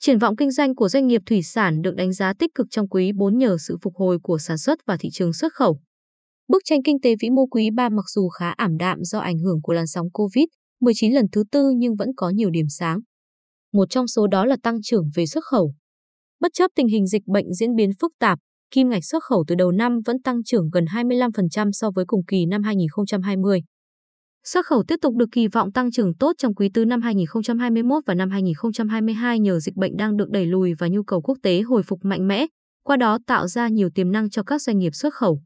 Triển vọng kinh doanh của doanh nghiệp thủy sản được đánh giá tích cực trong quý 4 nhờ sự phục hồi của sản xuất và thị trường xuất khẩu. Bức tranh kinh tế vĩ mô quý 3 mặc dù khá ảm đạm do ảnh hưởng của làn sóng Covid-19 lần thứ tư nhưng vẫn có nhiều điểm sáng. Một trong số đó là tăng trưởng về xuất khẩu. Bất chấp tình hình dịch bệnh diễn biến phức tạp, kim ngạch xuất khẩu từ đầu năm vẫn tăng trưởng gần 25% so với cùng kỳ năm 2020. Xuất khẩu tiếp tục được kỳ vọng tăng trưởng tốt trong quý tư năm 2021 và năm 2022 nhờ dịch bệnh đang được đẩy lùi và nhu cầu quốc tế hồi phục mạnh mẽ, qua đó tạo ra nhiều tiềm năng cho các doanh nghiệp xuất khẩu.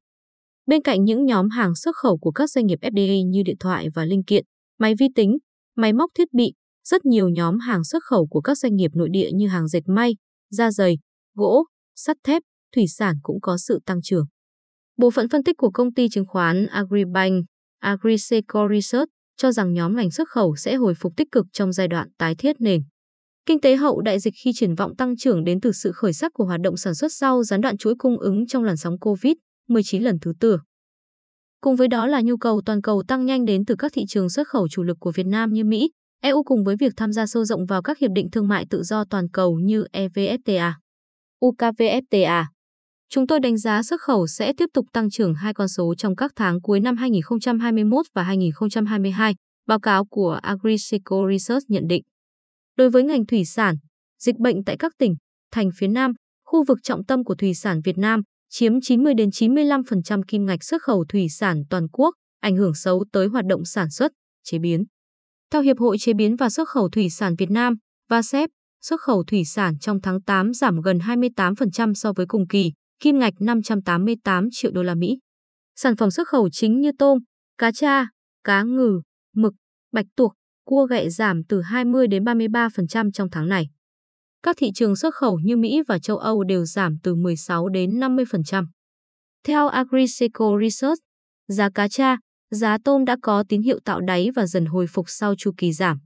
Bên cạnh những nhóm hàng xuất khẩu của các doanh nghiệp FDI như điện thoại và linh kiện, máy vi tính, máy móc thiết bị, rất nhiều nhóm hàng xuất khẩu của các doanh nghiệp nội địa như hàng dệt may, da dày, gỗ, sắt thép, thủy sản cũng có sự tăng trưởng. Bộ phận phân tích của công ty chứng khoán Agribank, Agriseco Research cho rằng nhóm ngành xuất khẩu sẽ hồi phục tích cực trong giai đoạn tái thiết nền. Kinh tế hậu đại dịch khi triển vọng tăng trưởng đến từ sự khởi sắc của hoạt động sản xuất sau gián đoạn chuỗi cung ứng trong làn sóng COVID-19 lần thứ tư. Cùng với đó là nhu cầu toàn cầu tăng nhanh đến từ các thị trường xuất khẩu chủ lực của Việt Nam như Mỹ, EU cùng với việc tham gia sâu rộng vào các hiệp định thương mại tự do toàn cầu như EVFTA, UKVFTA. Chúng tôi đánh giá xuất khẩu sẽ tiếp tục tăng trưởng hai con số trong các tháng cuối năm 2021 và 2022, báo cáo của Agriseco Research nhận định. Đối với ngành thủy sản, dịch bệnh tại các tỉnh, thành phía Nam, khu vực trọng tâm của thủy sản Việt Nam, chiếm 90 đến 95% kim ngạch xuất khẩu thủy sản toàn quốc, ảnh hưởng xấu tới hoạt động sản xuất, chế biến. Theo Hiệp hội Chế biến và Xuất khẩu Thủy sản Việt Nam, VASEP, xuất khẩu thủy sản trong tháng 8 giảm gần 28% so với cùng kỳ, kim ngạch 588 triệu đô la Mỹ. Sản phẩm xuất khẩu chính như tôm, cá tra, cá ngừ, mực, bạch tuộc, cua gẹ giảm từ 20 đến 33% trong tháng này. Các thị trường xuất khẩu như Mỹ và châu Âu đều giảm từ 16 đến 50%. Theo Agriseco Research, giá cá tra, giá tôm đã có tín hiệu tạo đáy và dần hồi phục sau chu kỳ giảm.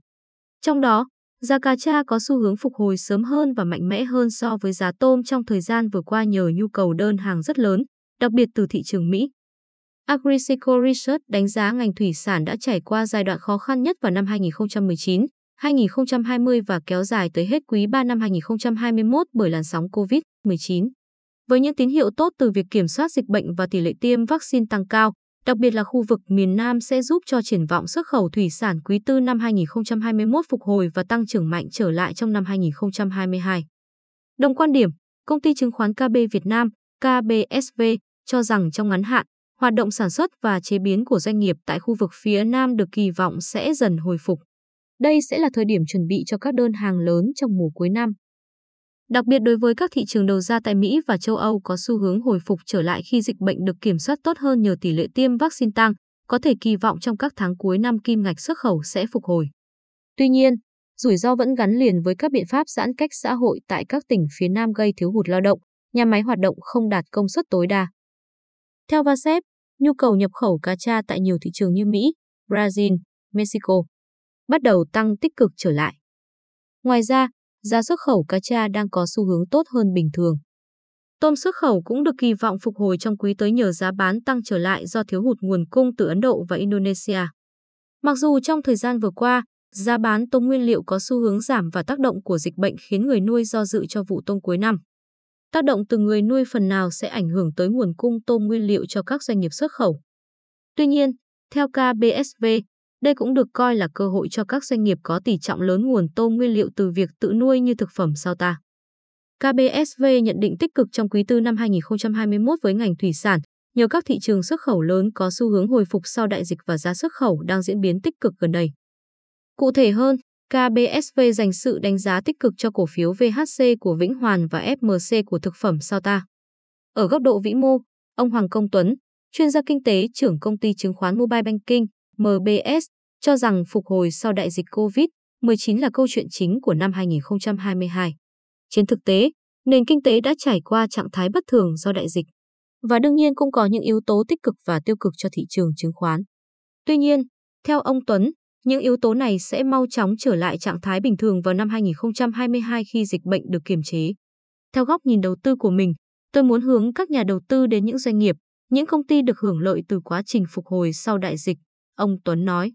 Trong đó, giá cá tra có xu hướng phục hồi sớm hơn và mạnh mẽ hơn so với giá tôm trong thời gian vừa qua nhờ nhu cầu đơn hàng rất lớn, đặc biệt từ thị trường Mỹ. Agriseco Research đánh giá ngành thủy sản đã trải qua giai đoạn khó khăn nhất vào năm 2019, 2020 và kéo dài tới hết quý 3 năm 2021 bởi làn sóng COVID-19. Với những tín hiệu tốt từ việc kiểm soát dịch bệnh và tỷ lệ tiêm vaccine tăng cao, đặc biệt là khu vực miền Nam sẽ giúp cho triển vọng xuất khẩu thủy sản quý tư năm 2021 phục hồi và tăng trưởng mạnh trở lại trong năm 2022. Đồng quan điểm, công ty chứng khoán KB Việt Nam, KBSV, cho rằng trong ngắn hạn, hoạt động sản xuất và chế biến của doanh nghiệp tại khu vực phía Nam được kỳ vọng sẽ dần hồi phục. Đây sẽ là thời điểm chuẩn bị cho các đơn hàng lớn trong mùa cuối năm. Đặc biệt đối với các thị trường đầu ra tại Mỹ và châu Âu có xu hướng hồi phục trở lại khi dịch bệnh được kiểm soát tốt hơn nhờ tỷ lệ tiêm vaccine tăng, có thể kỳ vọng trong các tháng cuối năm kim ngạch xuất khẩu sẽ phục hồi. Tuy nhiên, rủi ro vẫn gắn liền với các biện pháp giãn cách xã hội tại các tỉnh phía Nam gây thiếu hụt lao động, nhà máy hoạt động không đạt công suất tối đa. Theo VASEP, nhu cầu nhập khẩu cá tra tại nhiều thị trường như Mỹ, Brazil, Mexico bắt đầu tăng tích cực trở lại. Ngoài ra, giá xuất khẩu cá tra đang có xu hướng tốt hơn bình thường. Tôm xuất khẩu cũng được kỳ vọng phục hồi trong quý tới nhờ giá bán tăng trở lại do thiếu hụt nguồn cung từ Ấn Độ và Indonesia. Mặc dù trong thời gian vừa qua, giá bán tôm nguyên liệu có xu hướng giảm và tác động của dịch bệnh khiến người nuôi do dự cho vụ tôm cuối năm. Tác động từ người nuôi phần nào sẽ ảnh hưởng tới nguồn cung tôm nguyên liệu cho các doanh nghiệp xuất khẩu. Tuy nhiên, theo KBSV, đây cũng được coi là cơ hội cho các doanh nghiệp có tỷ trọng lớn nguồn tôm nguyên liệu từ việc tự nuôi như thực phẩm sao ta. KBSV nhận định tích cực trong quý tư năm 2021 với ngành thủy sản, nhờ các thị trường xuất khẩu lớn có xu hướng hồi phục sau đại dịch và giá xuất khẩu đang diễn biến tích cực gần đây. Cụ thể hơn, KBSV dành sự đánh giá tích cực cho cổ phiếu VHC của Vĩnh Hoàn và FMC của thực phẩm sao ta. Ở góc độ vĩ mô, ông Hoàng Công Tuấn, chuyên gia kinh tế trưởng công ty chứng khoán Mobile Banking, MBS, cho rằng phục hồi sau đại dịch COVID-19 là câu chuyện chính của năm 2022. Trên thực tế, nền kinh tế đã trải qua trạng thái bất thường do đại dịch. Và đương nhiên cũng có những yếu tố tích cực và tiêu cực cho thị trường chứng khoán. Tuy nhiên, theo ông Tuấn, những yếu tố này sẽ mau chóng trở lại trạng thái bình thường vào năm 2022 khi dịch bệnh được kiềm chế. Theo góc nhìn đầu tư của mình, tôi muốn hướng các nhà đầu tư đến những doanh nghiệp, những công ty được hưởng lợi từ quá trình phục hồi sau đại dịch, ông Tuấn nói.